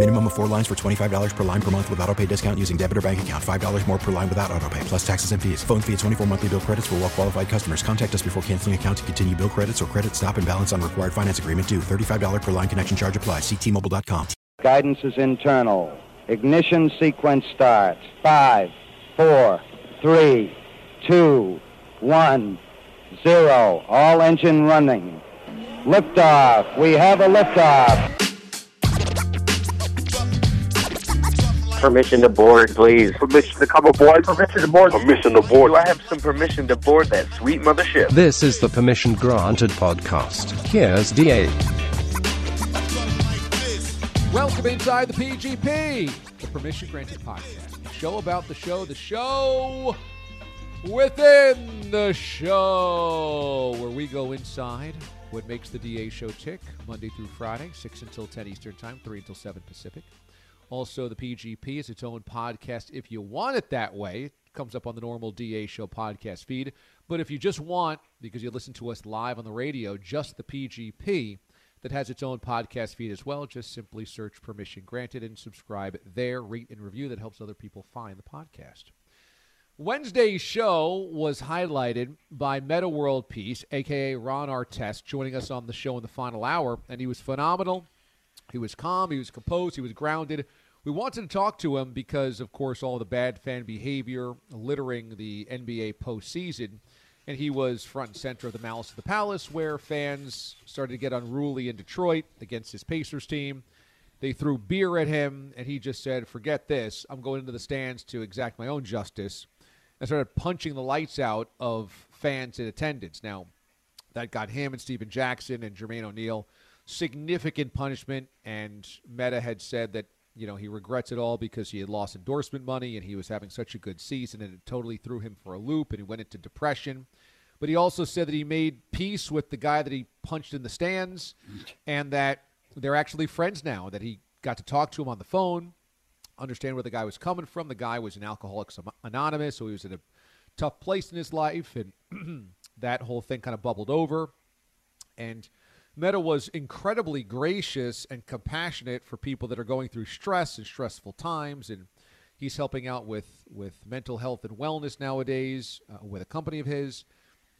Minimum of four lines for $25 per line per month with auto pay discount using debit or bank account. $5 more per line without auto pay, plus taxes and fees. Phone fee at 24 monthly bill credits for well qualified customers. Contact us before canceling account to continue bill credits or credit stop and balance on required finance agreement due. $35 per line connection charge applies. Ctmobile.com. Guidance is internal. Ignition sequence starts. Five, four, three, two, one, zero. All engine running. Liftoff. We have a liftoff. Permission to board, please. Permission to come aboard. Permission to board. Permission to board. Do I have some permission to board that sweet mothership? This is the Permission Granted podcast. Here's DA. Welcome inside the PGP, the Permission Granted podcast. The show about the show, the show within the show, where we go inside what makes the DA show tick Monday through Friday, 6 until 10 Eastern Time, 3 until 7 Pacific. Also, the PGP is its own podcast if you want it that way. It comes up on the normal DA show podcast feed. But if you just want, because you listen to us live on the radio, just the PGP, that has its own podcast feed as well. Just simply search Permission Granted and subscribe there, rate and review. That helps other people find the podcast. Wednesday's show was highlighted by Metta World Peace, aka Ron Artest, joining us on the show in the final hour, and he was phenomenal. He was calm, he was composed, he was grounded. We wanted to talk to him because, of course, all the bad fan behavior littering the NBA postseason and he was front and center of the Malice of the Palace, where fans started to get unruly in Detroit against his Pacers team. They threw beer at him, and he just said, Forget this. I'm going into the stands to exact my own justice. And started punching the lights out of fans in attendance. Now, that got him and Stephen Jackson and Jermaine O'Neal significant punishment. And Metta had said that you know, he regrets it all because he had lost endorsement money and he was having such a good season and it totally threw him for a loop and he went into depression. But he also said that he made peace with the guy that he punched in the stands and that they're actually friends now, that he got to talk to him on the phone, understand where the guy was coming from. The guy was an Alcoholics Anonymous, so he was in a tough place in his life and that whole thing kind of bubbled over. And Metta was incredibly gracious and compassionate for people that are going through stress and stressful times, and he's helping out with with mental health and wellness nowadays uh, with a company of his.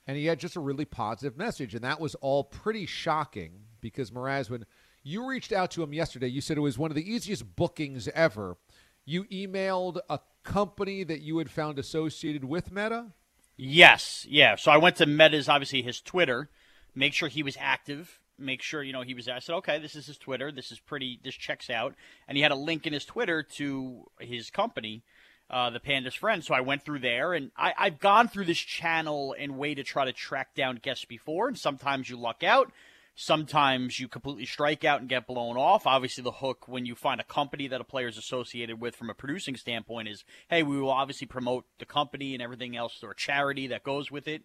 And he had just a really positive message, and that was all pretty shocking because Mraz, when you reached out to him yesterday, you said it was one of the easiest bookings ever. You emailed a company that you had found associated with Metta. Yes, yeah. So I went to Metta's, obviously his Twitter, make sure he was active make sure you know he was. I said, okay, this is his Twitter. This is pretty. This checks out. And he had a link in his Twitter to his company, uh, the Panda's Friend. So I went through there, and I, I've gone through this channel and way to try to track down guests before. And sometimes you luck out. Sometimes you completely strike out and get blown off. Obviously, the hook when you find a company that a player is associated with from a producing standpoint is, hey, we will obviously promote the company and everything else or charity that goes with it.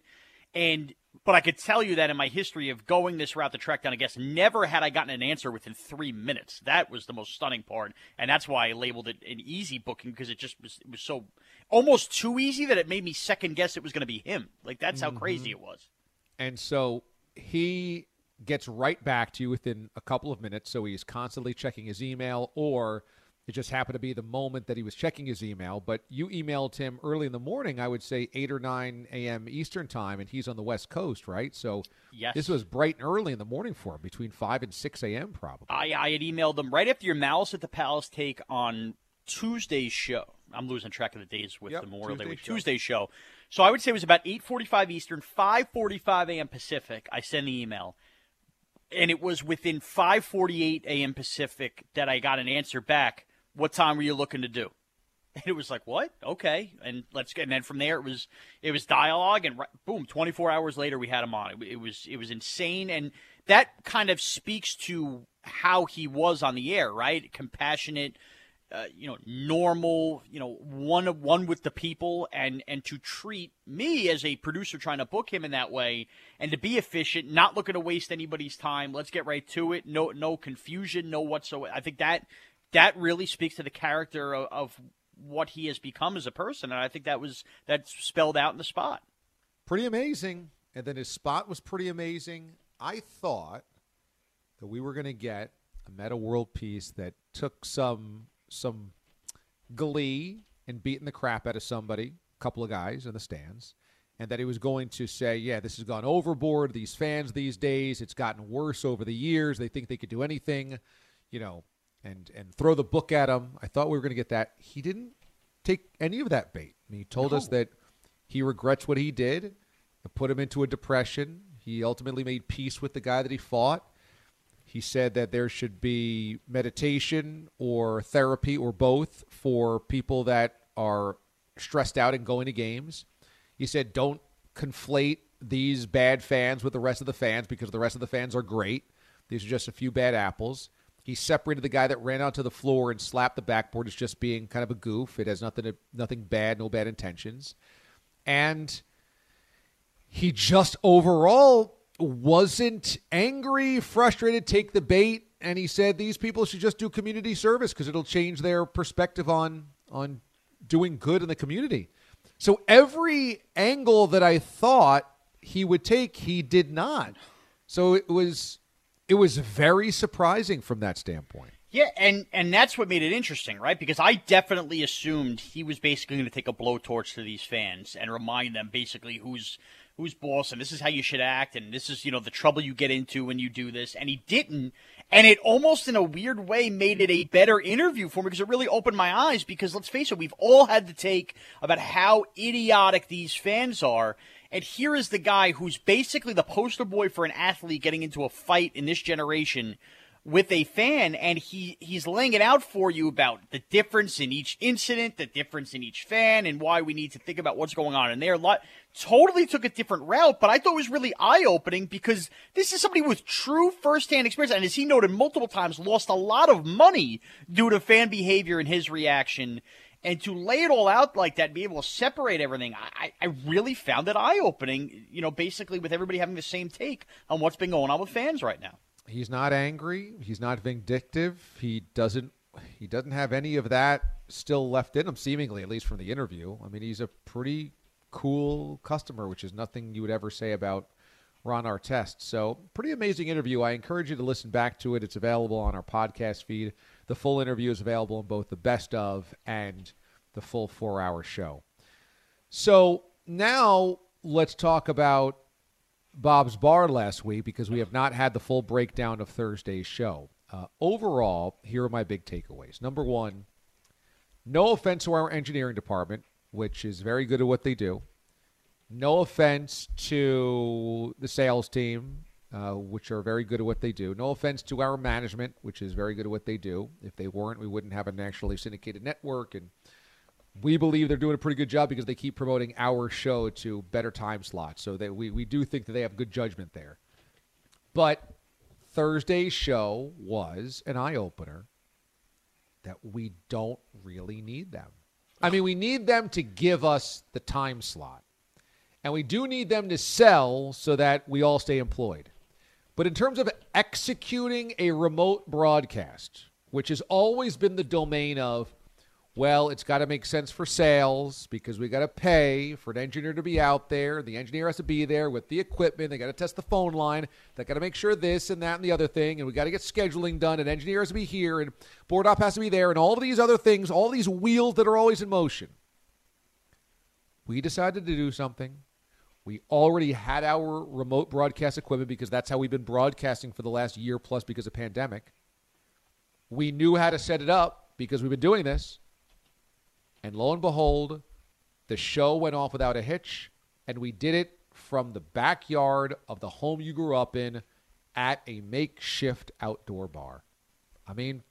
And but I could tell you that in my history of going this route to track down a guest, never had I gotten an answer within three minutes. That was the most stunning part, and that's why I labeled it an easy booking because it just was it was so almost too easy that it made me second guess it was going to be him. Like that's how mm-hmm. crazy it was. And so he gets right back to you within a couple of minutes. So he's constantly checking his email or it just happened to be the moment that he was checking his email. But you emailed him early in the morning, I would say 8 or 9 a.m. Eastern time, and he's on the West Coast, right? So yes. this was bright and early in the morning for him, between 5 and 6 a.m. probably. I, I had emailed him right after your Malice at the Palace take on Tuesday's show. I'm losing track of the days with yep, the Memorial Tuesday Day with show. Tuesday's show. So I would say it was about 8:45 Eastern, 5:45 a.m. Pacific. I send the email and it was within 5:48 a.m. Pacific that I got an answer back. What time were you looking to do? And it was like, what? Okay, and let's get. And then from there, it was it was dialogue, and boom, 24 hours later, we had him on. It, it was it was insane, and that kind of speaks to how he was on the air, right? Compassionate, uh, you know, normal, you know, one one with the people, and and to treat me as a producer trying to book him in that way, and to be efficient, not looking to waste anybody's time. Let's get right to it. No no confusion, no whatsoever. I think that that really speaks to the character of, of what he has become as a person, and I think that was that's spelled out in the spot. Pretty amazing, and then his spot was pretty amazing. I thought that we were going to get a Metta World Peace that took some some glee in beating the crap out of somebody, a couple of guys in the stands, and that he was going to say, "Yeah, this has gone overboard. These fans these days, it's gotten worse over the years. They think they could do anything, you know, and and throw the book at him." I thought we were going to get that. He didn't take any of that bait. He told no. us that he regrets what he did and put him into a depression. He ultimately made peace with the guy that he fought. He said that there should be meditation or therapy or both for people that are stressed out and going to games. He said, don't conflate these bad fans with the rest of the fans because the rest of the fans are great. These are just a few bad apples. He separated the guy that ran onto the floor and slapped the backboard as just being kind of a goof. It has nothing, nothing bad, no bad intentions. And he just overall wasn't angry, frustrated, take the bait, and he said these people should just do community service because it'll change their perspective on on doing good in the community. So every angle that I thought he would take, he did not. So it was it was very surprising from that standpoint. Yeah, and and that's what made it interesting, right? Because I definitely assumed he was basically going to take a blowtorch to these fans and remind them basically who's who's boss and this is how you should act and this is you know the trouble you get into when you do this and he didn't and it almost in a weird way made it a better interview for me because it really opened my eyes because let's face it we've all had to take about how idiotic these fans are and here is the guy who's basically the poster boy for an athlete getting into a fight in this generation with a fan and he he's laying it out for you about the difference in each incident, the difference in each fan and why we need to think about what's going on in there. Lot totally took a different route, but I thought it was really eye-opening because this is somebody with true first-hand experience and as he noted multiple times lost a lot of money due to fan behavior and his reaction. And to lay it all out like that, be able to separate everything, I, I really found it eye opening, you know, basically with everybody having the same take on what's been going on with fans right now. He's not angry. He's not vindictive. He doesn't. He doesn't have any of that still left in him, seemingly, at least from the interview. I mean, he's a pretty cool customer, which is nothing you would ever say about Ron Artest. So, pretty amazing interview. I encourage you to listen back to it. It's available on our podcast feed. The full interview is available in both the best of and the full four hour show. So, now let's talk about Bob's Bar last week because we have not had the full breakdown of Thursday's show. Uh, overall, here are my big takeaways. Number one, no offense to our engineering department, which is very good at what they do. No offense to the sales team, uh, which are very good at what they do. No offense to our management, which is very good at what they do. If they weren't, we wouldn't have a nationally syndicated network and we believe they're doing a pretty good job because they keep promoting our show to better time slots. So that we, we do think that they have good judgment there. But Thursday's show was an eye opener that we don't really need them. I mean, we need them to give us the time slot. And we do need them to sell so that we all stay employed. But in terms of executing a remote broadcast, which has always been the domain of well, it's got to make sense for sales because we got to pay for an engineer to be out there. The engineer has to be there with the equipment. They got to test the phone line. They got to make sure this and that and the other thing. And we got to get scheduling done. And engineer has to be here. And board op has to be there. And all of these other things, all these wheels that are always in motion. We decided to do something. We already had our remote broadcast equipment because that's how we've been broadcasting for the last year plus because of pandemic. We knew how to set it up because we've been doing this. And lo and behold, the show went off without a hitch, and we did it from the backyard of the home you grew up in at a makeshift outdoor bar. I mean,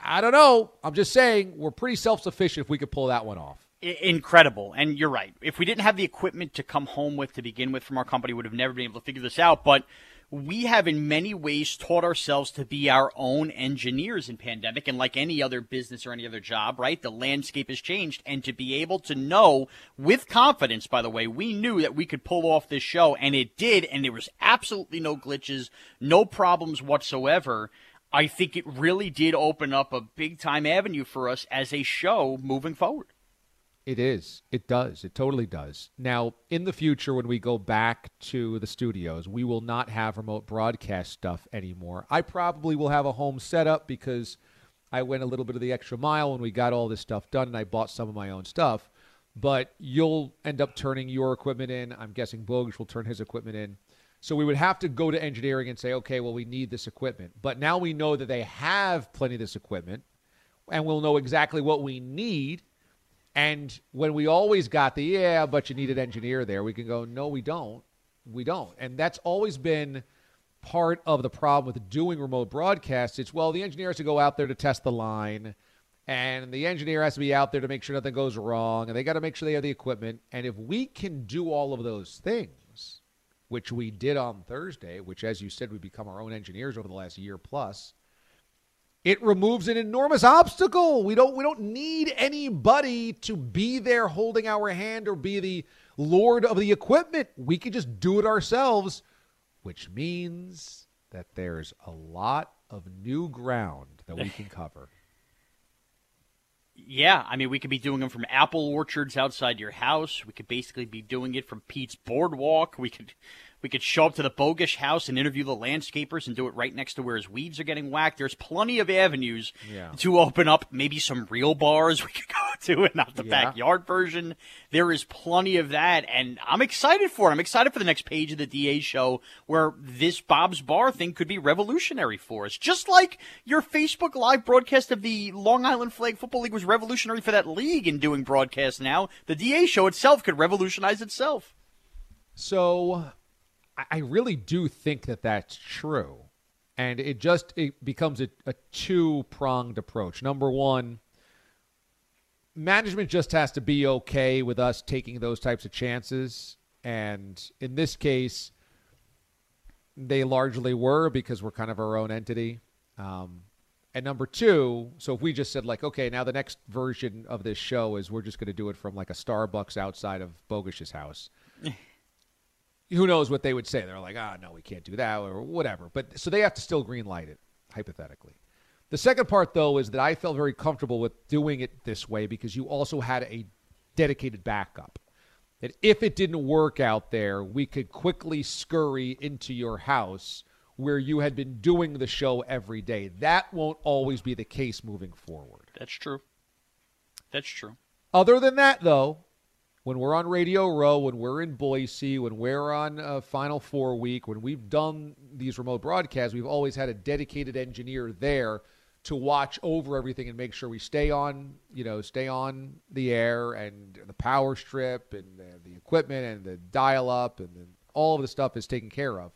I don't know. I'm just saying we're pretty self sufficient if we could pull that one off. Incredible. And you're right. If we didn't have the equipment to come home with to begin with from our company, would have never been able to figure this out. But we have in many ways taught ourselves to be our own engineers in pandemic and like any other business or any other job right the landscape has changed and to be able to know with confidence by the way we knew that we could pull off this show and it did and there was absolutely no glitches no problems whatsoever i think it really did open up a big time avenue for us as a show moving forward it is. It does. It totally does. Now, in the future, when we go back to the studios, we will not have remote broadcast stuff anymore. I probably will have a home setup because I went a little bit of the extra mile when we got all this stuff done and I bought some of my own stuff. But you'll end up turning your equipment in. I'm guessing Bogusch will turn his equipment in. So we would have to go to engineering and say, okay, well, we need this equipment. But now we know that they have plenty of this equipment and we'll know exactly what we need and when we always got the, yeah, but you need an engineer there, we can go, no, we don't. We don't. And that's always been part of the problem with doing remote broadcasts. It's, well, the engineer has to go out there to test the line, and the engineer has to be out there to make sure nothing goes wrong, and they got to make sure they have the equipment. And if we can do all of those things, which we did on Thursday, which, as you said, we become our own engineers over the last year plus, it removes an enormous obstacle. We don't we don't need anybody to be there holding our hand or be the lord of the equipment. We can just do it ourselves, which means that there's a lot of new ground that we can cover. Yeah, I mean, we could be doing them from apple orchards outside your house. We could basically be doing it from Pete's Boardwalk. We could we could show up to the Bogusch house and interview the landscapers and do it right next to where his weeds are getting whacked. There's plenty of avenues yeah. to open up. Maybe some real bars we could go to and not the yeah. backyard version. There is plenty of that, and I'm excited for it. I'm excited for the next page of the DA show where this Bob's Bar thing could be revolutionary for us. Just like your Facebook live broadcast of the Long Island Flag Football League was revolutionary for that league in doing broadcasts now, the DA show itself could revolutionize itself. So I really do think that that's true. And it just it becomes a, a two pronged approach. Number one, management just has to be okay with us taking those types of chances. And in this case, they largely were because we're kind of our own entity. Um, and number two, so if we just said like, okay, now the next version of this show is we're just going to do it from like a Starbucks outside of Bogusch's house. who knows what they would say? They're like, ah, oh, no, we can't do that or whatever. But so they have to still green light it, hypothetically. The second part, though, is that I felt very comfortable with doing it this way because you also had a dedicated backup. That if it didn't work out there, we could quickly scurry into your house where you had been doing the show every day. That won't always be the case moving forward. That's true. That's true. Other than that, though, when we're on Radio Row, when we're in Boise, when we're on a Final Four week, when we've done these remote broadcasts, we've always had a dedicated engineer there to watch over everything and make sure we stay on, you know, stay on the air and the power strip and the, the equipment and the dial up and the, all of the stuff is taken care of.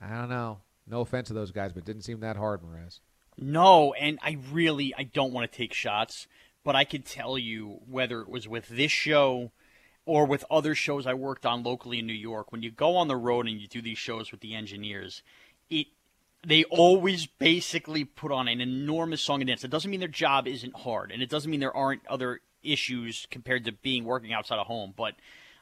I don't know. No offense to those guys, but it didn't seem that hard, Mraz. No, and I really I don't want to take shots but I can tell you whether it was with this show or with other shows I worked on locally in New York, when you go on the road and you do these shows with the engineers, it they always basically put on an enormous song and dance. It doesn't mean their job isn't hard, and it doesn't mean there aren't other issues compared to being working outside of home, but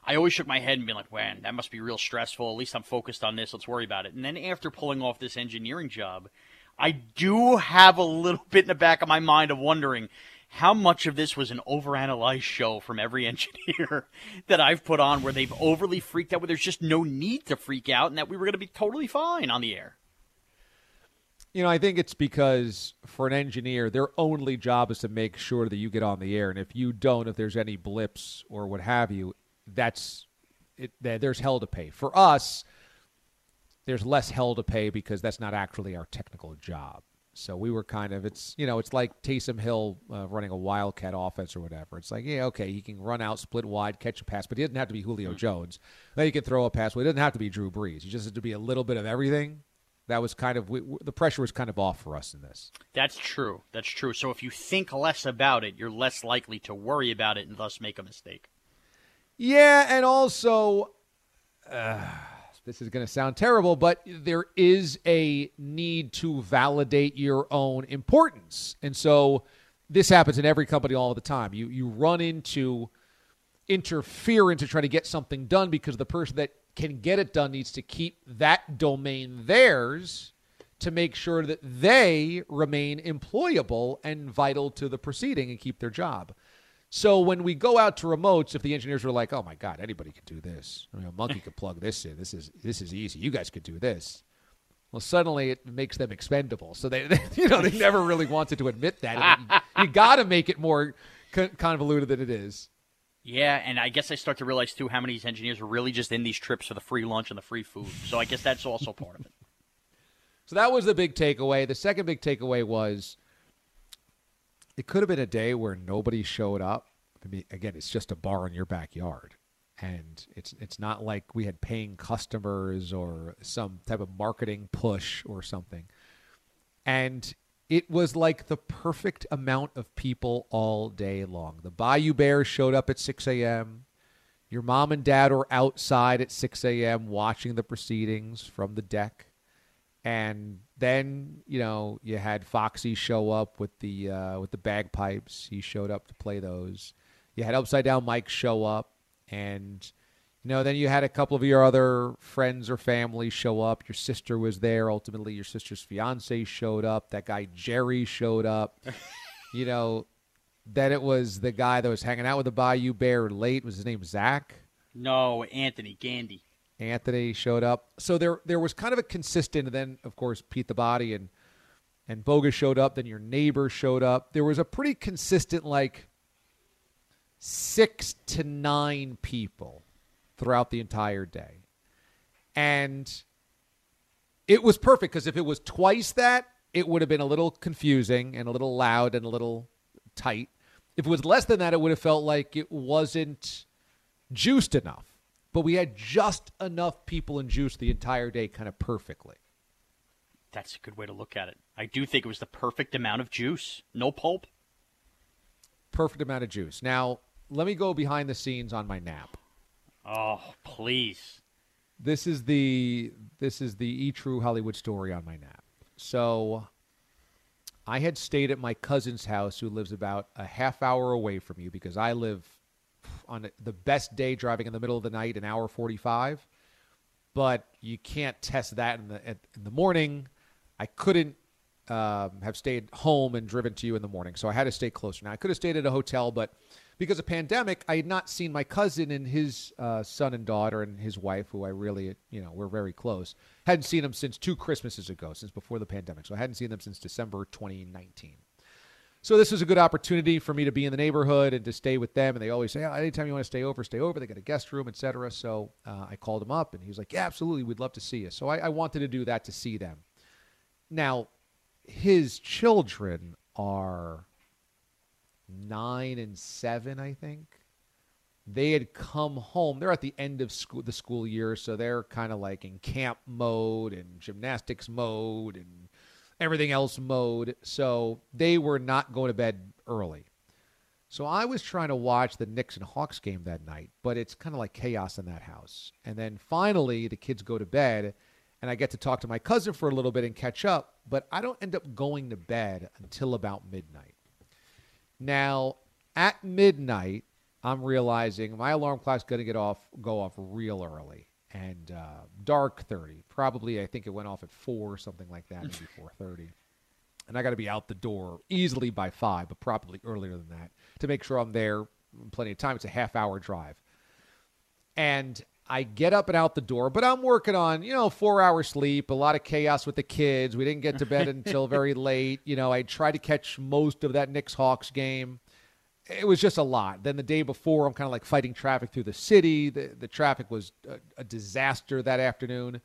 I always shook my head and been like, man, that must be real stressful. At least I'm focused on this. Let's worry about it. And then after pulling off this engineering job, I do have a little bit in the back of my mind of wondering how much of this was an overanalyzed show from every engineer that I've put on where they've overly freaked out where there's just no need to freak out and that we were going to be totally fine on the air. You know, I think it's because for an engineer, their only job is to make sure that you get on the air. And if you don't, if there's any blips or what have you, that's it. There's hell to pay. For us, there's less hell to pay because that's not actually our technical job. So we were kind of it's you know it's like Taysom Hill uh, running a wildcat offense or whatever. It's like yeah okay he can run out, split wide, catch a pass, but he doesn't have to be Julio Jones. Then he can throw a pass. Well, he doesn't have to be Drew Brees. He just has to be a little bit of everything. That was kind of we, the pressure was kind of off for us in this. That's true. That's true. So if you think less about it, you're less likely to worry about it and thus make a mistake. Yeah, and also, uh, this is going to sound terrible, but there is a need to validate your own importance, and so this happens in every company all the time. You you run into interference to try to get something done because the person that can get it done needs to keep that domain theirs to make sure that they remain employable and vital to the proceeding and keep their job. So when we go out to remotes, if the engineers are like, "Oh my God, anybody could do this. I mean, a monkey could plug this in. This is this is easy. You guys could do this." Well, suddenly it makes them expendable. So they, they you know, they never really wanted to admit that. you, you got to make it more con- convoluted than it is. Yeah, and I guess I start to realize too how many these engineers are really just in these trips for the free lunch and the free food. So I guess that's also part of it. So that was the big takeaway. The second big takeaway was it could have been a day where nobody showed up. I mean, again, it's just a bar in your backyard, and it's it's not like we had paying customers or some type of marketing push or something. And it was like the perfect amount of people all day long. The Bayou Bears showed up at 6 a.m. Your mom and dad were outside at 6 a.m. watching the proceedings from the deck. And then, you know, you had Foxy show up with the uh, with the bagpipes. He showed up to play those. You had Upside Down Mike show up, and you know, then you had a couple of your other friends or family show up. Your sister was there. Ultimately, your sister's fiance showed up. That guy Jerry showed up. you know, then it was the guy that was hanging out with the Bayou Bear late. Was his name Zach? No, Anthony Gandy. Anthony showed up. So there there was kind of a consistent then of course Pete the Body and and Boga showed up, then your neighbor showed up. There was a pretty consistent like 6 to 9 people throughout the entire day. And it was perfect because if it was twice that, it would have been a little confusing and a little loud and a little tight. If it was less than that, it would have felt like it wasn't juiced enough but we had just enough people and juice the entire day, kind of perfectly. That's a good way to look at it. I do think it was the perfect amount of juice, no pulp. Perfect amount of juice. Now, let me go behind the scenes on my nap. Oh, please. This is the this is the e true Hollywood story on my nap. So, I had stayed at my cousin's house, who lives about a half hour away from you, because I live on the best day driving in the middle of the night, an hour 45. But you can't test that in the, in the morning. I couldn't um, have stayed home and driven to you in the morning. So I had to stay closer. Now, I could have stayed at a hotel, but because of pandemic, I had not seen my cousin and his uh, son and daughter and his wife, who I really, you know, we're very close. Hadn't seen them since two Christmases ago, since before the pandemic. So I hadn't seen them since December 2019. So this was a good opportunity for me to be in the neighborhood and to stay with them. And they always say, oh, anytime you want to stay over, stay over. They got a guest room, etc. So uh, I called him up, and he was like, yeah, absolutely, we'd love to see you. So I, I wanted to do that to see them. Now, his children are nine and seven, I think. They had come home. They're at the end of school, the school year, so they're kind of like in camp mode and gymnastics mode and everything else mode. So they were not going to bed early. So I was trying to watch the Knicks and Hawks game that night, but it's kind of like chaos in that house. And then finally, the kids go to bed, and I get to talk to my cousin for a little bit and catch up, but I don't end up going to bed until about midnight. Now, at midnight, I'm realizing my alarm clock's going to get off, go off real early and uh, dark 30. Probably, I think it went off at 4 something like that, maybe 4.30. And I got to be out the door easily by 5, but probably earlier than that to make sure I'm there plenty of time. It's a half hour drive. And I get up and out the door, but I'm working on, you know, four hours sleep, a lot of chaos with the kids. We didn't get to bed until very late. You know, I tried to catch most of that Knicks Hawks game it was just a lot. Then the day before, I'm kind of like fighting traffic through the city. The, the traffic was a, a, disaster that afternoon.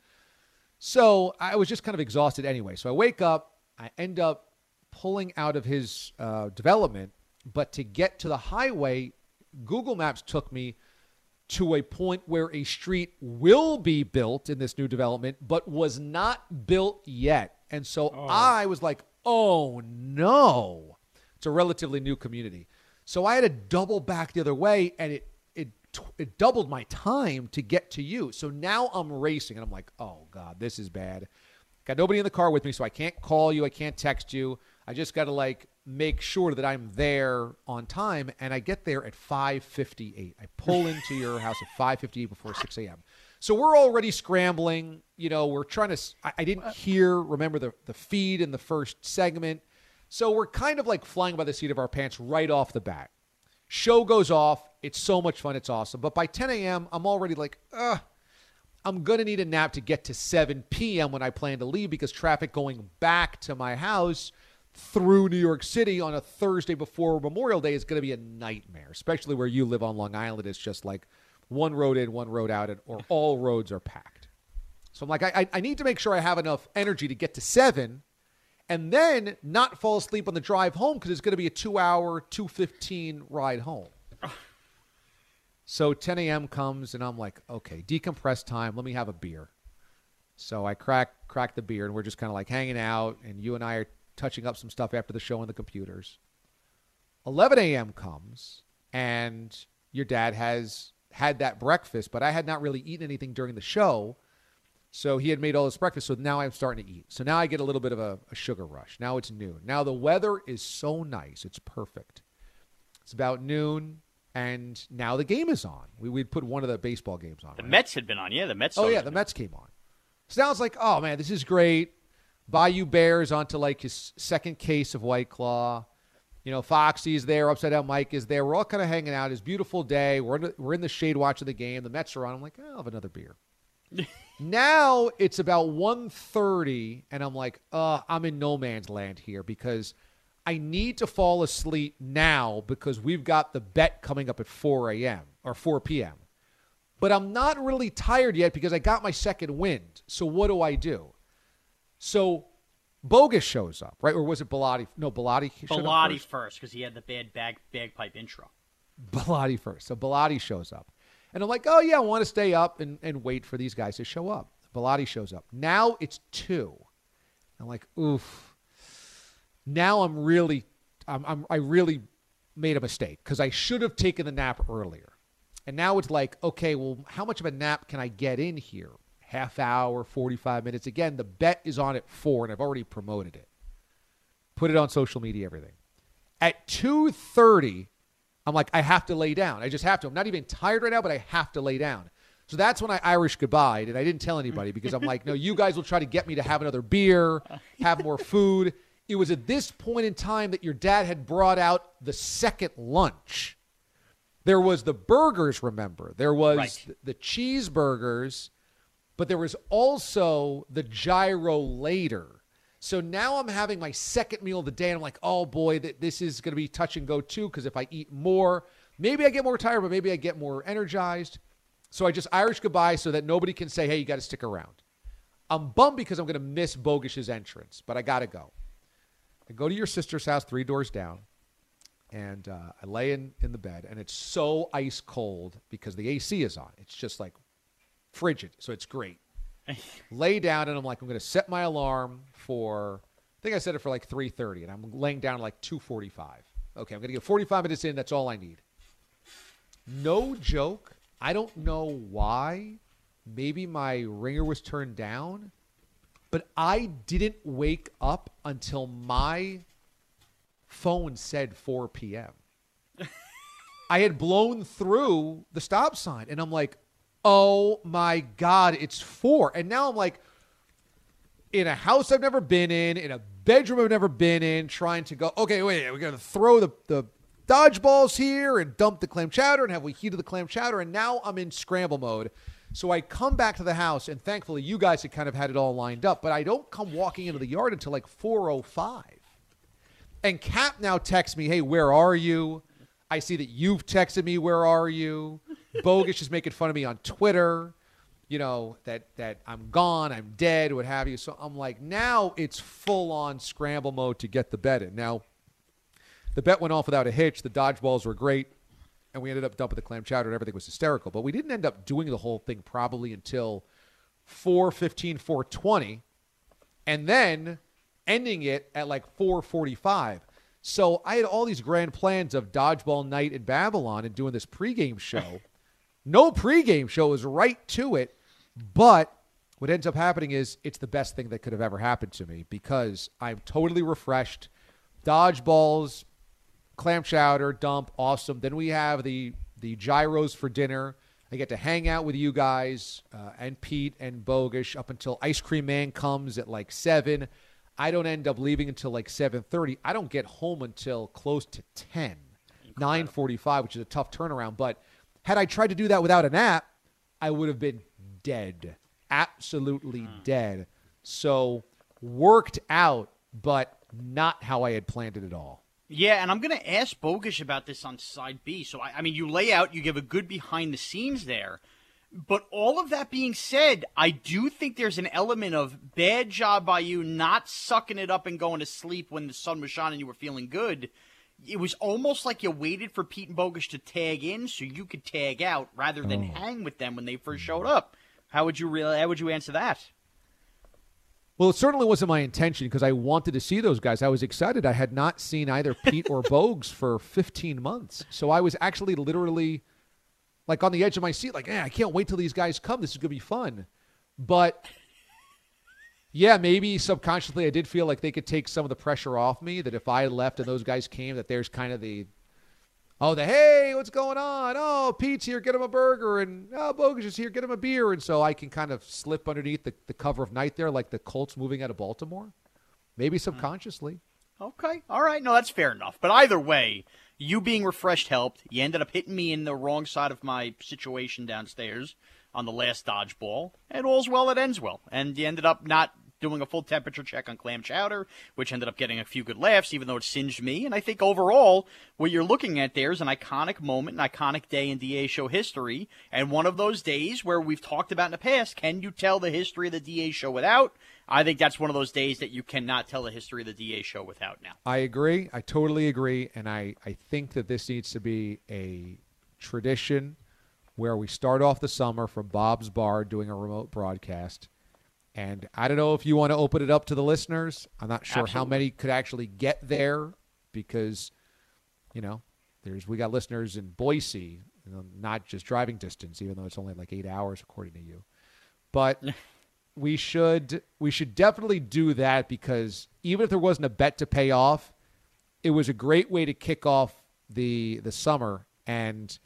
So I was just kind of exhausted anyway. So I wake up I end up pulling out of his uh, development, but to get to the highway, Google Maps took me to a point where a street will be built in this new development, but was not built yet. And so I was like, oh no. It's a relatively new community. So I had to double back the other way, and it it it doubled my time to get to you. So now I'm racing, and I'm like, oh god, this is bad. Got nobody in the car with me, so I can't call you, I can't text you. I just got to like make sure that I'm there on time, and I get there at 5:58. I pull into your house at 5:58 before 6 a.m. So we're already scrambling. You know, we're trying to. I didn't uh, hear, remember the the feed in the first segment. So we're kind of like flying by the seat of our pants right off the bat. Show goes off. It's so much fun. It's awesome. But by 10 a.m., I'm already like, ugh. I'm going to need a nap to get to 7 p.m. when I plan to leave because traffic going back to my house through New York City on a Thursday before Memorial Day is going to be a nightmare, especially where you live on Long Island. It's just like one road in, one road out, and, or all roads are packed. So I'm like, I, I- need to make sure I have enough energy to get to 7 and then not fall asleep on the drive home because it's going to be a two hour, 215 ride home. So 10 a.m. comes, and I'm like, okay, decompress time. Let me have a beer. So I crack crack the beer, and we're just kind of like hanging out, and you and I are touching up some stuff after the show on the computers. 11 a.m. comes, and your dad has had that breakfast, but I had not really eaten anything during the show. So he had made all this breakfast. So now I'm starting to eat. So now I get a little bit of a, a sugar rush. Now it's noon. Now the weather is so nice. It's perfect. It's about noon, and now the game is on. We we'd put one of the baseball games on. The Mets had been on. Yeah, the Mets. Oh yeah, the Mets came on. So now it's like, oh man, this is great. Bayou Bears onto like his second case of White Claw. You know, Foxy's there, Upside Down Mike is there. We're all kind of hanging out. It's a beautiful day. We're in the, we're in the shade watching the game. The Mets are on. I'm like, oh, I'll have another beer. now it's about 1.30, and I'm like, uh, I'm in no man's land here because I need to fall asleep now because we've got the bet coming up at 4 a.m. or 4 p.m but I'm not really tired yet because I got my second wind. So what do I do? So Bogusch shows up, right? Or was it Bilotti? No, Bilotti. Bilotti first. first because he had the bad bag bagpipe intro. Bilotti first. So Bilotti shows up. And I'm like, oh, yeah, I want to stay up and, and wait for these guys to show up. Bilotti shows up. Now it's two. I'm like, oof. Now I'm really, I'm, I'm, I really made a mistake because I should have taken the nap earlier. And now it's like, okay, well, how much of a nap can I get in here? Half hour, 45 minutes. Again, the bet is on at four, and I've already promoted it. Put it on social media, everything. At 2.30, I'm like, I have to lay down. I just have to. I'm not even tired right now, but I have to lay down. So that's when I Irish goodbye, and I didn't tell anybody because I'm like, no, you guys will try to get me to have another beer, have more food. It was at this point in time that your dad had brought out the second lunch. There was the burgers, remember? There was Right. the cheeseburgers, but there was also the gyro later. So now I'm having my second meal of the day, and I'm like, oh boy, th- this is going to be touch and go too, because if I eat more, maybe I get more tired, but maybe I get more energized. So I just Irish goodbye so that nobody can say, hey, you got to stick around. I'm bummed because I'm going to miss Bogusch's entrance, but I got to go. I go to your sister's house, three doors down, and uh, I lay in, in the bed, and it's so ice cold because the AC is on. It's just like frigid, so it's great. Lay down, and I'm like, I'm going to set my alarm for. I think I set it for like 3:30, and I'm laying down like 2:45. Okay, I'm going to get 45 minutes in. That's all I need. No joke. I don't know why. Maybe my ringer was turned down, but I didn't wake up until my phone said 4 p.m. I had blown through the stop sign, and I'm like, oh my God, it's four. And now I'm like, in a house I've never been in, in a bedroom I've never been in, trying to go, okay, wait, we're going to throw the, the dodgeballs here and dump the clam chowder and have we heated the clam chowder. And now I'm in scramble mode. So I come back to the house, and thankfully you guys had kind of had it all lined up, but I don't come walking into the yard until like 405. And Cap now texts me, hey, where are you? I see that you've texted me, where are you? Bogusch is making fun of me on Twitter. you know, that that I'm gone, I'm dead, what have you. So I'm like, now it's full on scramble mode to get the bet in. Now, the bet went off without a hitch. The dodgeballs were great, and we ended up dumping the clam chowder, and everything was hysterical. But we didn't end up doing the whole thing probably until 415, 420, and then ending it at like 445. So I had all these grand plans of dodgeball night in Babylon and doing this pregame show. no pregame show is right to it, but what ends up happening is it's the best thing that could have ever happened to me because I'm totally refreshed. Dodgeballs, clam chowder, dump, awesome. Then we have the the gyros for dinner. I get to hang out with you guys uh, and Pete and Bogusch up until Ice Cream Man comes at like seven. I don't end up leaving until like seven thirty. I don't get home until close to ten, nine forty-five, which is a tough turnaround. But had I tried to do that without an app, I would have been dead, absolutely hmm. dead. So worked out, but not how I had planned it at all. Yeah, and I'm going to ask Bogusch about this on side B. So, I, I mean, you lay out, you give a good behind the scenes there. But all of that being said, I do think there's an element of bad job by you not sucking it up and going to sleep when the sun was shining and you were feeling good. It was almost like you waited for Pete and Bogusch to tag in so you could tag out rather than Oh. hang with them when they first showed up. How would you really? How would you answer that? Well, it certainly wasn't my intention because I wanted to see those guys. I was excited. I had not seen either Pete or Bogusch for 15 months. So I was actually literally like on the edge of my seat, like, eh, I can't wait till these guys come. This is going to be fun. But yeah, maybe subconsciously I did feel like they could take some of the pressure off me. That if I left and those guys came, that there's kind of the, oh, the hey, what's going on? Oh, Pete's here, get him a burger, and oh, Bogusch is here, get him a beer, and so I can kind of slip underneath the, the cover of night there, like the Colts moving out of Baltimore, maybe hmm. subconsciously. Okay. All right. No, that's fair enough. But either way, you being refreshed helped. You ended up hitting me in the wrong side of my situation downstairs on the last dodgeball, and all's well that ends well. And you ended up not doing a full temperature check on clam chowder, which ended up getting a few good laughs, even though it singed me. And I think overall, what you're looking at there is an iconic moment, an iconic day in DA show history, and one of those days where we've talked about in the past. Can you tell the history of the DA show without? I think that's one of those days that you cannot tell the history of the DA show without now. I agree. I totally agree. And I, I think that this needs to be a tradition where we start off the summer from Bob's Bar doing a remote broadcast. And I don't know if you want to open it up to the listeners. I'm not sure how many could actually get there because, you know, there's we got listeners in Boise, you know, not just driving distance, even though it's only like eight hours according to you. But we should we should definitely do that because even if there wasn't a bet to pay off, it was a great way to kick off the the summer and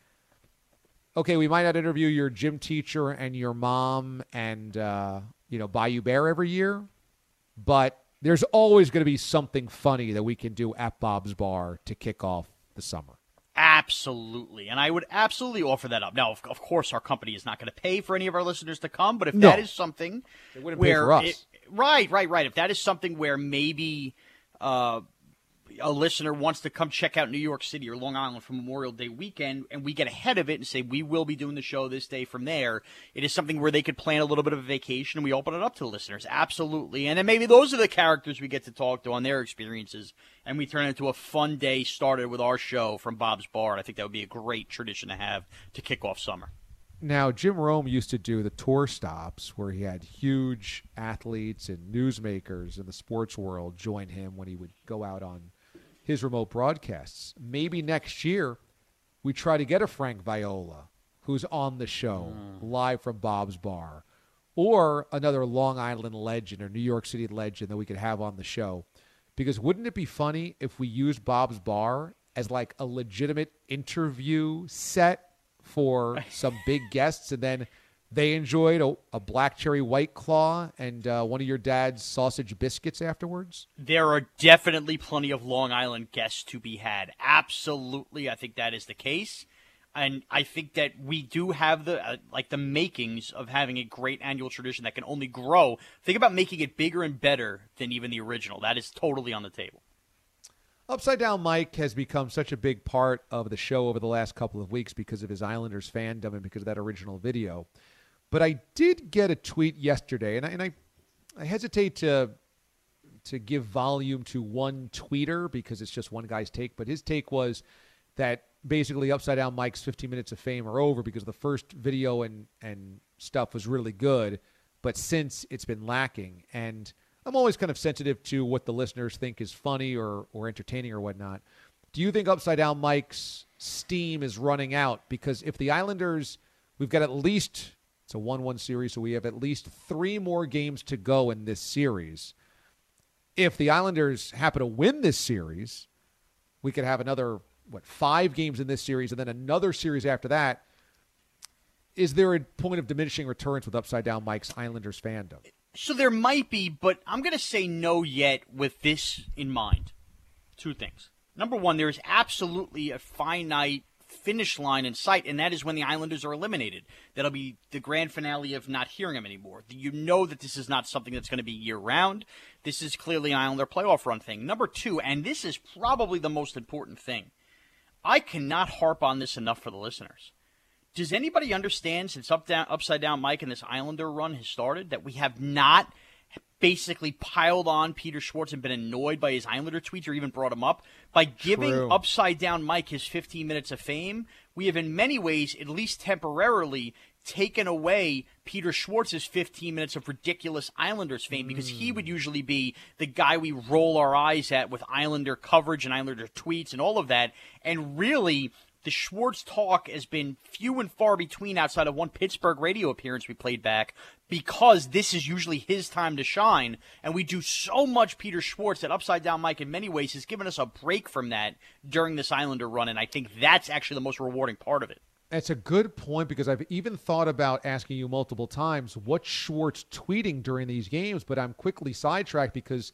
okay, we might not interview your gym teacher and your mom and uh, you know Bayou Bear every year, but there's always going to be something funny that we can do at Bob's Bar to kick off the summer. Absolutely. And I would absolutely offer that up. Now, of, of course, our company is not going to pay for any of our listeners to come, but if No. that is something where. for us. it- right, right, right. If that is something where maybe uh, a listener wants to come check out New York City or Long Island for Memorial Day weekend, and we get ahead of it and say, we will be doing the show this day from there, it is something where they could plan a little bit of a vacation and we open it up to listeners. Absolutely. And then maybe those are the characters we get to talk to on their experiences, and we turn it into a fun day started with our show from Bob's Bar. And I think that would be a great tradition to have to kick off summer. Now, Jim Rome used to do the tour stops where he had huge athletes and newsmakers in the sports world join him when he would go out on his remote broadcasts. Maybe next year we try to get a Frank Viola who's on the show mm. live from Bob's Bar or another Long Island legend or New York City legend that we could have on the show. Because wouldn't it be funny if we used Bob's Bar as like a legitimate interview set for some big guests and then they enjoyed a, a black cherry white claw and uh, one of your dad's sausage biscuits afterwards? There are definitely plenty of Long Island guests to be had. Absolutely, I think that is the case. And I think that we do have the uh, like the makings of having a great annual tradition that can only grow. Think about making it bigger and better than even the original. That is totally on the table. Upside Down Mike has become such a big part of the show over the last couple of weeks because of his Islanders fandom and because of that original video. But I did get a tweet yesterday, and I, and I, I hesitate to to give volume to one tweeter because it's just one guy's take. But his take was that basically Upside Down Mike's 15 minutes of fame are over because the first video and and stuff was really good, but since it's been lacking, and I'm always kind of sensitive to what the listeners think is funny or or entertaining or whatnot. Do you think Upside Down Mike's steam is running out? Because if the Islanders, we've got at least it's a one-one series, so we have at least three more games to go in this series. If the Islanders happen to win this series, we could have another what five games in this series and then another series after that. Is there a point of diminishing returns with Upside Down Mike's Islanders fandom? So there might be, but I'm going to say no yet with this in mind. Two things. Number one, there is absolutely a finite finish line in sight, and that is when the Islanders are eliminated. That'll be the grand finale of not hearing them anymore. You know that this is not something that's going to be year round. This is clearly an Islander playoff run thing. Number two, and this is probably the most important thing, I cannot harp on this enough for the listeners. Does anybody understand since up down upside down Mike and this Islander run has started that we have not basically piled on Peter Schwartz and been annoyed by his Islander tweets or even brought him up by giving True. upside down Mike his 15 minutes of fame. We have in many ways, at least temporarily, taken away Peter Schwartz's 15 minutes of ridiculous Islanders fame because he would hmm. usually be the guy we roll our eyes at with Islander coverage and Islander tweets and all of that. And really, the Schwartz talk has been few and far between outside of one Pittsburgh radio appearance we played back because this is usually his time to shine. And we do so much Peter Schwartz that Upside Down Mike, in many ways, has given us a break from that during this Islander run. And I think that's actually the most rewarding part of it. That's a good point because I've even thought about asking you multiple times what Schwartz tweeting during these games, but I'm quickly sidetracked because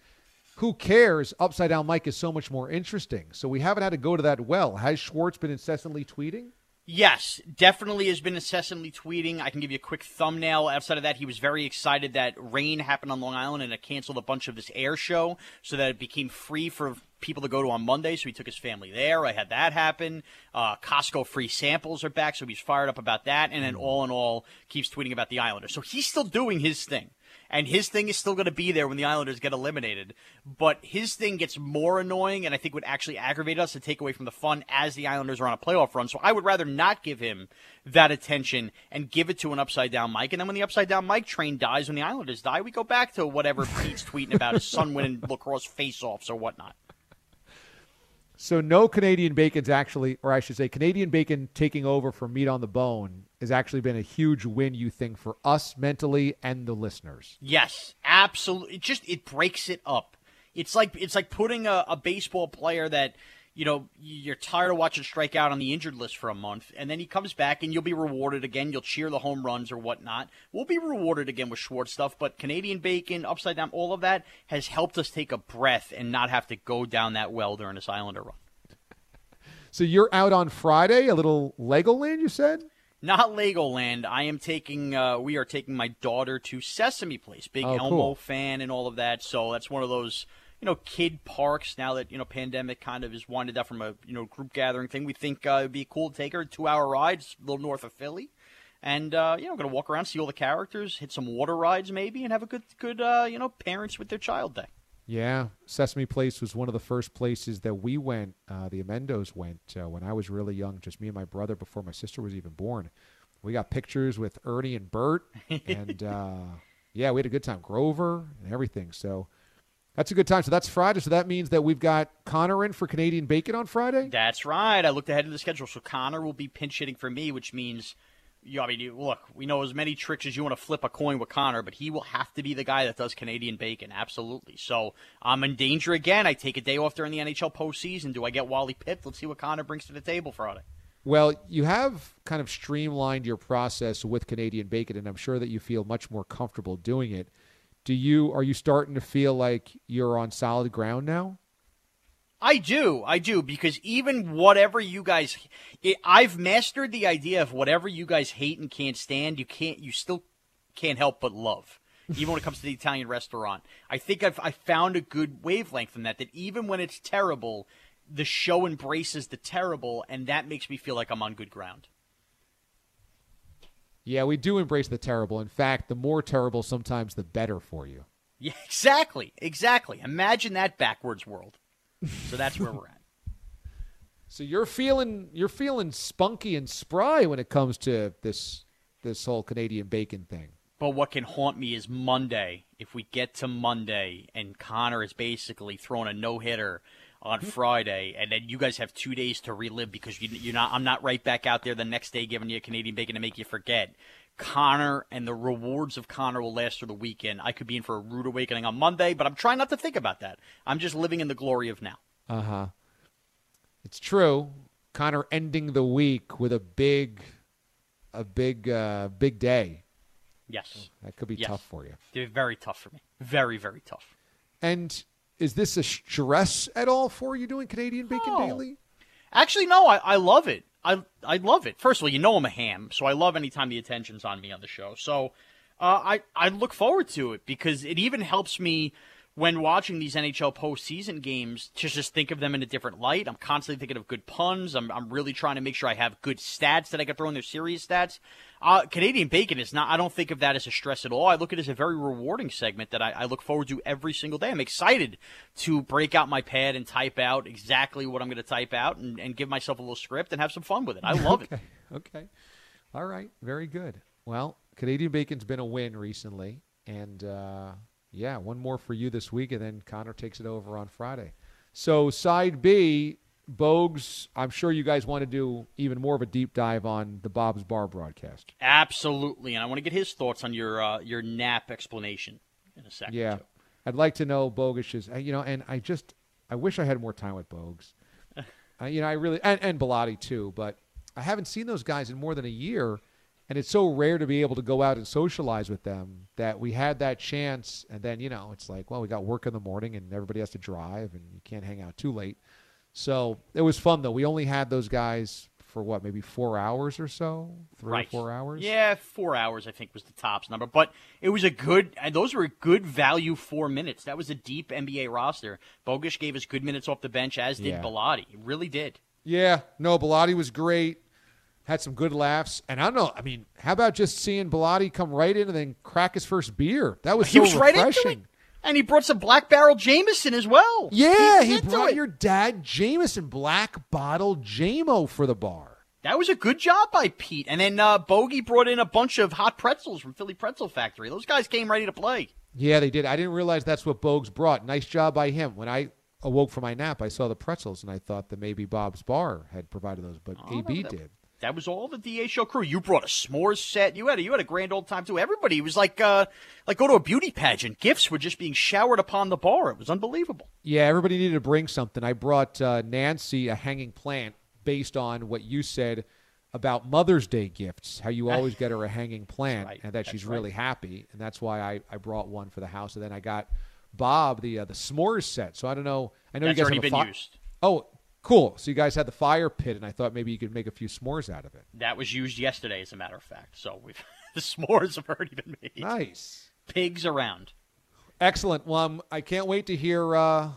who cares? Upside Down Mike is so much more interesting. So we haven't had to go to that well. Has Schwartz been incessantly tweeting? Yes, definitely has been incessantly tweeting. I can give you a quick thumbnail. Outside of that, he was very excited that rain happened on Long Island and it canceled a bunch of this air show so that it became free for people to go to on Monday. So he took his family there. I had that happen. Uh, Costco free samples are back, so he's fired up about that. And then all in all, keeps tweeting about the Islanders. So he's still doing his thing and his thing is still going to be there when the Islanders get eliminated. But his thing gets more annoying, and I think would actually aggravate us and take away from the fun as the Islanders are on a playoff run. So I would rather not give him that attention and give it to an upside down Mike. And then when the upside down Mike train dies, when the Islanders die, we go back to whatever Pete's tweeting about his son winning lacrosse face-offs or whatnot. So no Canadian bacon's actually, or I should say, Canadian bacon taking over for meat on the bone has actually been a huge win. You think for us mentally and the listeners? Yes, absolutely. It just it breaks it up. It's like it's like putting a, a baseball player that you know you're tired of watching strike out on the injured list for a month, and then he comes back and you'll be rewarded again. You'll cheer the home runs or whatnot. We'll be rewarded again with Schwartz stuff, but Canadian bacon, upside down, all of that has helped us take a breath and not have to go down that well during this Islander run. So you're out on Friday, a little Legoland, you said? Not Legoland. I am taking. Uh, we are taking my daughter to Sesame Place. Big Oh, Elmo cool. fan and all of that. So that's one of those you know kid parks. Now that you know pandemic kind of is winded up from a you know group gathering thing, we think uh, it'd be cool to take her. Two hour ride, it's a little north of Philly. And uh, you know, gonna walk around, see all the characters, hit some water rides maybe, and have a good, good, uh, you know, parents with their child day. Yeah, Sesame Place was one of the first places that we went. Uh, the Amendos went uh, when I was really young, just me and my brother before my sister was even born. We got pictures with Ernie and Bert, and uh, yeah, we had a good time. Grover and everything. So that's a good time. So that's Friday. So that means that we've got Connor in for Canadian Bacon on Friday. That's right. I looked ahead of the schedule, so Connor will be pinch hitting for me, which means, you, I mean, look, we know as many tricks as you want to flip a coin with Connor, but he will have to be the guy that does Canadian bacon, absolutely. So I'm in danger again. I take a day off during the NHL postseason. Do I get Wally pipped? Let's see what Connor brings to the table Friday. Well, you have kind of streamlined your process with Canadian Bacon, and I'm sure that you feel much more comfortable doing it. Do you are you starting to feel like you're on solid ground now? I do, I do, because even whatever you guys, it, I've mastered the idea of whatever you guys hate and can't stand, you can't, you still can't help but love. Even when it comes to the Italian restaurant, I think I've I found a good wavelength in that. That even when it's terrible, the show embraces the terrible, and that makes me feel like I'm on good ground. Yeah, we do embrace the terrible. In fact, the more terrible, sometimes the better for you. Yeah, exactly, exactly. Imagine that backwards world. So that's where we're at. So you're feeling you're feeling spunky and spry when it comes to this this whole Canadian bacon thing. But what can haunt me is Monday. If we get to Monday and Connor is basically throwing a no hitter on mm-hmm. Friday, and then you guys have two days to relive because you, are not. I'm not right back out there the next day giving you a Canadian bacon to make you forget. Connor and the rewards of Connor will last through the weekend. I could be in for a rude awakening on Monday, but I'm trying not to think about that. I'm just living in the glory of now. Uh huh. It's true. Connor ending the week with a big, a big, uh, big day. Yes. That could be yes. tough for you. They're very tough for me. Very, very tough. And is this a stress at all for you doing Canadian Bacon no. Daily? Actually, no. I, I love it. I I love it. First of all, you know I'm a ham, so I love anytime the attention's on me on the show. So uh, I I look forward to it because it even helps me when watching these NHL postseason games to just think of them in a different light. I'm constantly thinking of good puns. I'm, I'm really trying to make sure I have good stats that I can throw in their serious stats. Uh, Canadian Bacon is not, I don't think of that as a stress at all. I look at it as a very rewarding segment that I, I look forward to every single day. I'm excited to break out my pad and type out exactly what I'm going to type out and, and give myself a little script and have some fun with it. I love okay. it. Okay. All right. Very good. Well, Canadian Bacon's been a win recently. And, uh, yeah, one more for you this week, and then Connor takes it over on Friday. So, side B, Bogues, I'm sure you guys want to do even more of a deep dive on the Bob's Bar broadcast. Absolutely, and I want to get his thoughts on your uh, your nap explanation in a second. Yeah, too. I'd like to know Bogusch's. You know, and I just I wish I had more time with Bogues. uh, you know, I really and and Bellotti too, but I haven't seen those guys in more than a year and it's so rare to be able to go out and socialize with them that we had that chance. And then you know it's like well we got work in the morning and everybody has to drive and you can't hang out too late. So it was fun though. We only had those guys for what maybe four hours or so? Three right. or four hours? Yeah four hours i think was the tops number. But it was a good those were good value four minutes. That was a deep nba roster. Bogusch gave us good minutes off the bench as did Yeah. Bellotti. He really did. Yeah. No Bellotti was great had some good laughs and i don't know i mean how about just seeing Bellotti come right in and then crack his first beer that was he so was right into refreshing it and he brought some black barrel jameson as well yeah was he brought it. your dad jameson black bottle jamo for the bar That was a good job by Pete. And then uh, Bogey brought in a bunch of hot pretzels from Philly Pretzel Factory. Those guys came ready to play. Yeah, they did. I didn't realize that's what Bogues brought. Nice job by him. When I awoke from my nap, I saw the pretzels, and I thought that maybe Bob's Bar had provided those, but Oh, AB did. That was all the DA show crew. You brought a s'mores set. You had a, you had a grand old time too. Everybody was like uh, like go to a beauty pageant. Gifts were just being showered upon the bar. It was unbelievable. Yeah, everybody needed to bring something. I brought uh, Nancy a hanging plant based on what you said about Mother's Day gifts, how you always get her a hanging plant, right. and that That's she's right. really happy, and that's why I, I brought one for the house. And then I got Bob the uh, the s'mores set. So I don't know. I know That's you guys already have been fi- used. Oh, cool. So you guys had the fire pit, and I thought maybe you could make a few s'mores out of it. That was used yesterday, as a matter of fact. So we've the s'mores have already been made. Nice. Pigs around. Excellent. Well, um, I can't wait to hear uh,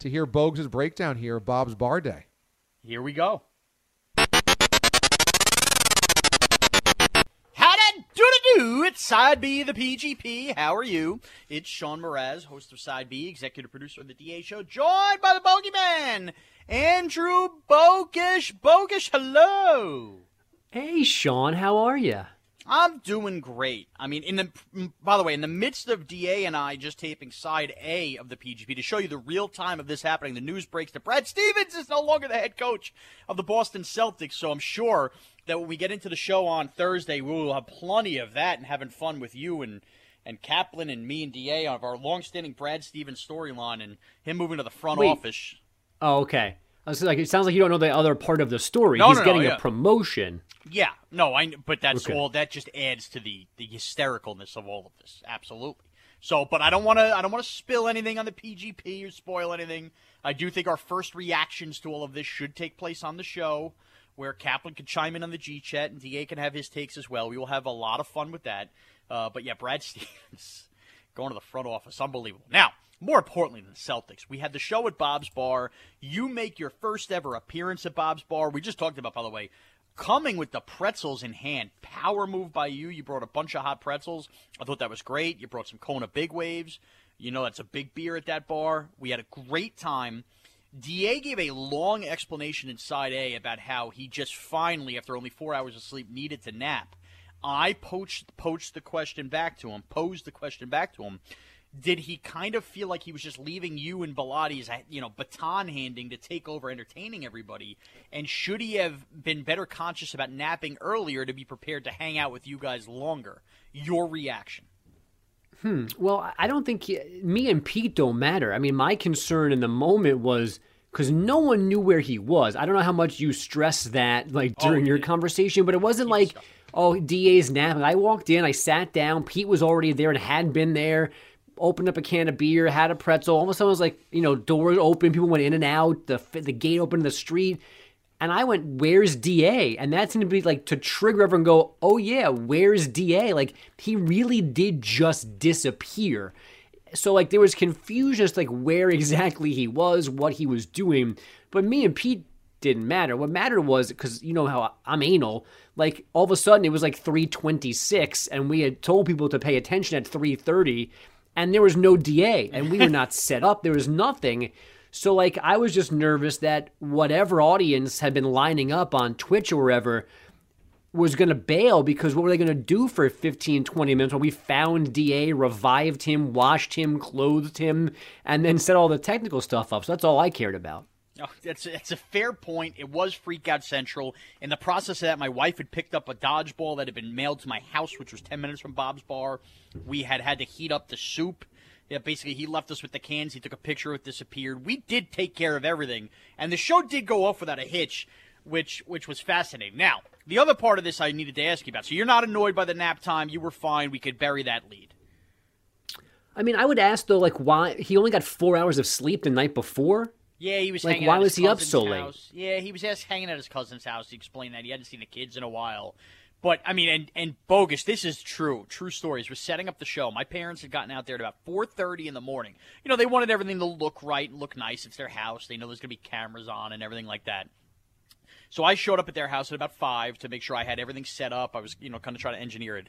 to hear Bogues' breakdown here of Bob's Bar Day. Here we go. How to do? It's Side B, the PGP. How are you? It's Sean Mraz, host of Side B, executive producer of the DA Show, joined by the Bogeyman, Andrew Bogusch. Bogusch, hello. Hey, Sean, how are you? I'm doing great. I mean, in the by the way, in the midst of Da and I just taping side A of the PGP to show you the real time of this happening, the news breaks that Brad Stevens is no longer the head coach of the Boston Celtics. So I'm sure that when we get into the show on Thursday, we will have plenty of that and having fun with you and and Kaplan and me and Da of our long-standing Brad Stevens storyline and him moving to the front Wait. office. Oh, okay. I was like, it sounds like you don't know the other part of the story. No, He's no, no, getting yeah. a promotion. Yeah, no, I. But that's Okay. all. That just adds to the the hystericalness of all of this. Absolutely. So, but I don't want to. I don't want to spill anything on the PGP or spoil anything. I do think our first reactions to all of this should take place on the show, where Kaplan can chime in on the G chat and Da can have his takes as well. We will have a lot of fun with that. Uh, but yeah, Brad Stevens going to the front office, unbelievable. Now, more importantly than the Celtics, we had the show at Bob's Bar. You make your first ever appearance at Bob's Bar. We just talked about, by the way, coming with the pretzels in hand. Power move by you. You brought a bunch of hot pretzels. I thought that was great. You brought some Kona Big Waves. You know that's a big beer at that bar. We had a great time. Da gave a long explanation inside A about how he just finally, after only four hours of sleep, needed to nap. I poached poached the question back to him, posed the question back to him. Did he kind of feel like he was just leaving you and Bellotti's, you know, baton handing to take over entertaining everybody? And should he have been better conscious about napping earlier to be prepared to hang out with you guys longer? Your reaction? Hmm. Well, I don't think he, me and Pete don't matter. I mean, my concern in the moment was because no one knew where he was. I don't know how much you stressed that like Oh, during your conversation, but it wasn't like, oh, DA's napping. I walked in, I sat down, Pete was already there and had been there. Opened up a can of beer, had a pretzel. All of was like you know, doors open, people went in and out. The the gate opened in the street, and I went, "Where's Da?" And that seemed to be like to trigger everyone. Go, "Oh yeah, where's Da?" Like he really did just disappear. So like there was confusion as to like where exactly he was, what he was doing. But me and Pete didn't matter. What mattered was because you know how I'm anal. Like all of a sudden it was like 3:26, and we had told people to pay attention at 3:30, and there was no DA, and we were not set up. There was nothing. So like I was just nervous that whatever audience had been lining up on Twitch or wherever was going to bail because what were they going to do for 15 20 minutes when we found DA revived him washed him clothed him and then set all the technical stuff up so that's all I cared about Oh, that's that's a fair point. It was Freak Out Central. In the process of that, my wife had picked up a dodgeball that had been mailed to my house, which was ten minutes from Bob's Bar. We had had to heat up the soup. Yeah, basically, he left us with the cans. He took a picture. Of it disappeared. We did take care of everything, and the show did go off without a hitch, which which was fascinating. Now, the other part of this I needed to ask you about. So you're not annoyed by the nap time. You were fine. We could bury that lead. I mean I would ask though like why he only got 4 hours of sleep the night before Yeah, he was Like, hanging why out was his he up so late? Yeah, he was just hanging at his cousin's house. He explained that he hadn't seen the kids in a while. But I mean, and and Bogusch. This is true. True stories. We're setting up the show. My parents had gotten out there at about four thirty in the morning. You know, they wanted everything to look right and look nice. It's their house. They know there's gonna be cameras on and everything like that. So I showed up at their house at about five to make sure I had everything set up. I was, you know, kind of trying to engineer it.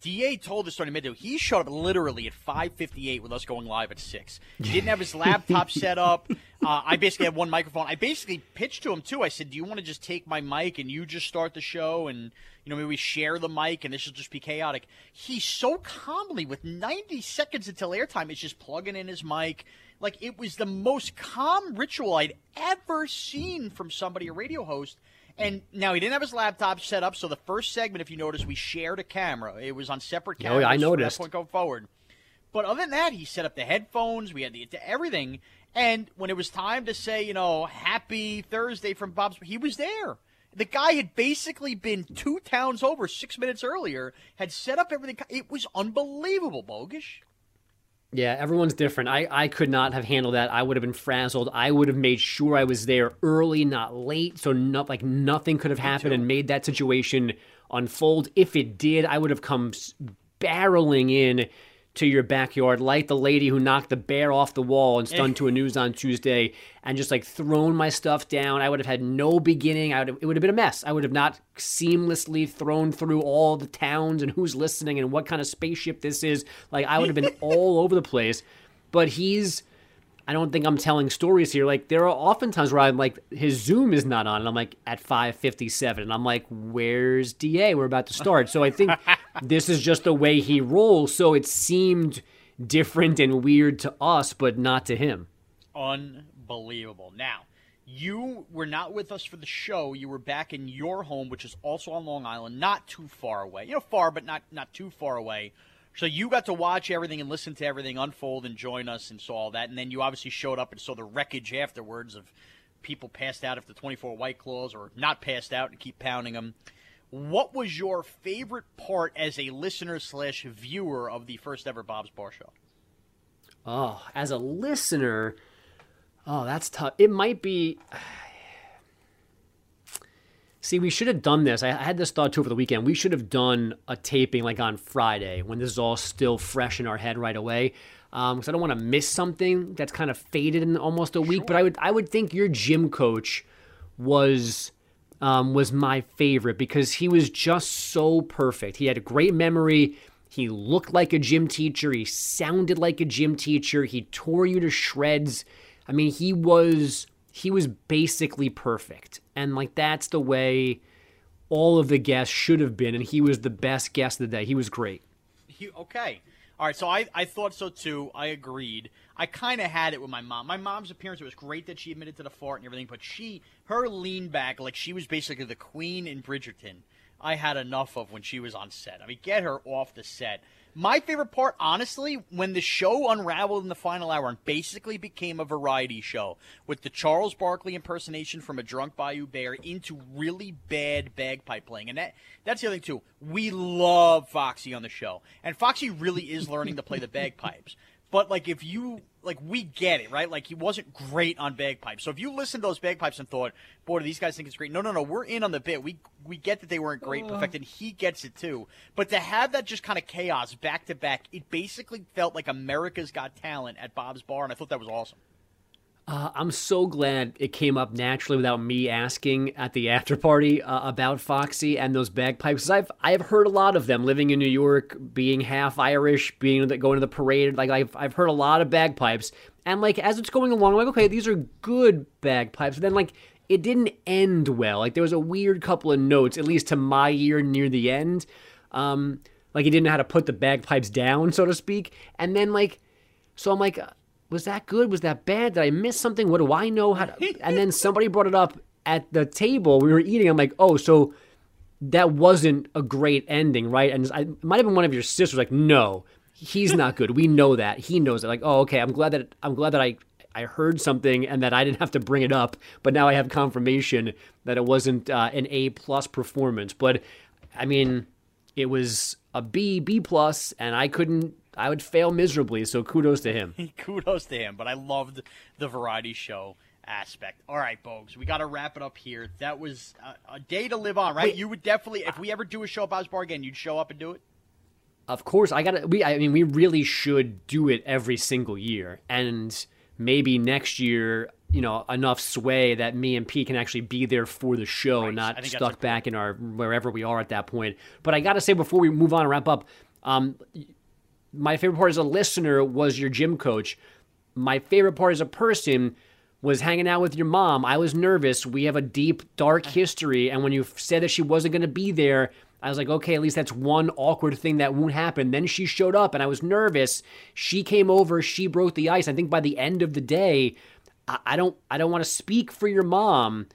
Da told us during midday he showed up literally at 5:58 with us going live at six. He didn't have his laptop set up. Uh, I basically had one microphone. I basically pitched to him too. I said, "Do you want to just take my mic and you just start the show and you know maybe we share the mic and this will just be chaotic?" He so calmly, with 90 seconds until airtime, is just plugging in his mic. Like it was the most calm ritual I'd ever seen from somebody, a radio host. And now he didn't have his laptop set up, so the first segment, if you notice, we shared a camera. It was on separate Oh, cameras. yeah, I from that noticed. point going forward. But other than that, he set up the headphones. We had the everything. And when it was time to say, you know, Happy Thursday from Bob's, he was there. The guy had basically been two towns over six minutes earlier, had set up everything. It was unbelievable, Bogusch. Yeah, everyone's different. I, I could not have handled that. I would have been frazzled. I would have made sure I was there early, not late, so not like nothing could have happened and made that situation unfold. If it did, I would have come barreling in to your backyard like the lady who knocked the bear off the wall and stunned eh. to a news on Tuesday and just like thrown my stuff down. I would have had no beginning. I would have, it would have been a mess. I would have not seamlessly thrown through all the towns and who's listening and what kind of spaceship this is. Like I would have been all over the place. But he's I don't think I'm telling stories here. Like there are often times where I'm like, his Zoom is not on, and I'm like at 5:57, and I'm like, where's Da? We're about to start. So I think this is just the way he rolls. So it seemed different and weird to us, but not to him. Unbelievable. Now, you were not with us for the show. You were back in your home, which is also on Long Island, not too far away. You know, far, but not not too far away. So you got to watch everything and listen to everything unfold and join us and saw all that. And then you obviously showed up and saw the wreckage afterwards of people passed out after 24 White Claws or not passed out and keep pounding them. What was your favorite part as a listener slash viewer of the first ever Bob's Bar Show? Oh, as a listener, oh, that's tough. It might be. See, we should have done this. I had this thought too over the weekend. We should have done a taping like on Friday when this is all still fresh in our head right away. Because I don't want to miss something that's kind of faded in almost a week. But I would, I would think your gym coach was um, was my favorite because he was just so perfect. He had a great memory. He looked like a gym teacher. He sounded like a gym teacher. He tore you to shreds. I mean, he was he was basically perfect. And like that's the way all of the guests should have been and he was the best guest of the day. He was great. He, okay. All right, so I, I thought so too. I agreed. I kind of had it with my mom. My mom's appearance, it was great that she admitted to the fart and everything, but she, her lean back, like she was basically the queen in Bridgerton. I had enough of when she was on set. I mean, get her off the set. My favorite part, honestly, when the show unraveled in the final hour and basically became a variety show with the Charles Barkley impersonation from a drunk Bayou Bear into really bad bagpipe playing. And that that's the other thing, too. We love Foxy on the show. And Foxy really is learning to play the bagpipes. But like if you like we get it, right? Like he wasn't great on bagpipes. So if you listened to those bagpipes and thought, boy, do these guys think it's great? No, no, no. We're in on the bit. We we get that they weren't great, perfect, and he gets it too. But to have that just kind of chaos back to back, it basically felt like America's Got Talent at Bob's Bar, and I thought that was awesome. Uh, I'm so glad it came up naturally without me asking at the after party uh, about Foxy and those bagpipes. I've I've heard a lot of them living in New York, being half Irish, being going to the parade. Like I've I've heard a lot of bagpipes, and like as it's going along, I'm like okay, these are good bagpipes. Then like it didn't end well. Like there was a weird couple of notes, at least to my ear, near the end. Um, like he didn't know how to put the bagpipes down, so to speak. And then like, so I'm like was that good? Was that bad? Did I miss something? What do I know? How to... and then somebody brought it up at the table. We were eating. I'm like, oh, so that wasn't a great ending, right? And I might have been one of your sisters. Like, no, he's not good. We know that. He knows it. Like, oh, okay. I'm glad that I'm glad that I I heard something and that I didn't have to bring it up, but now I have confirmation that it wasn't uh, an A plus performance. But I mean, it was a B B plus, and I couldn't I would fail miserably. So kudos to him. kudos to him. But I loved the variety show aspect. All right, Bogues, we got to wrap it up here. That was a, a day to live on, right? Wait, you would definitely, if we ever do a show about Bar again, you'd show up and do it. Of course, I got to. We, I mean, we really should do it every single year, and maybe next year, you know, enough sway that me and Pete can actually be there for the show, right. not stuck back in our wherever we are at that point. But I got to say, before we move on and wrap up, um, my favorite part as a listener was your gym coach. My favorite part as a person was hanging out with your mom. I was nervous. We have a deep, dark history. And when you said that she wasn't going to be there, I was like, okay, at least that's one awkward thing that won't happen. Then she showed up and I was nervous. She came over, she broke the ice. I think by the end of the day, I, don't I don't want to speak for your mom,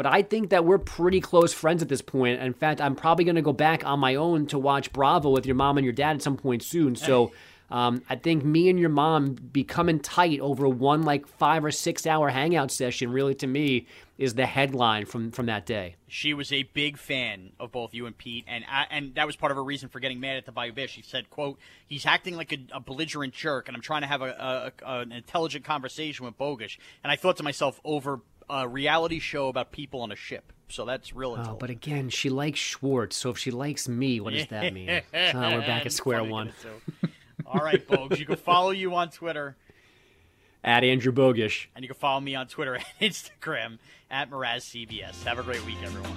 but I think that we're pretty close friends at this point. In fact, I'm probably going to go back on my own to watch Bravo with your mom and your dad at some point soon. So um, I think me and your mom becoming tight over one like five or six hour hangout session really to me is the headline from from that day. She was a big fan of both you and Pete, and I, and that was part of her reason for getting mad at the Bayou Bear. She said, "quote He's acting like a, a belligerent jerk, and I'm trying to have a, a, an intelligent conversation with Bogusch." And I thought to myself, over a reality show about people on a ship. So that's real. Oh, but again, she likes Schwartz. So if she likes me, what does that mean? oh, we're back at square one. All right, Bogues. You can follow you on Twitter at Andrew Bogusch, and you can follow me on Twitter and Instagram at Mraz CBS. Have a great week, everyone.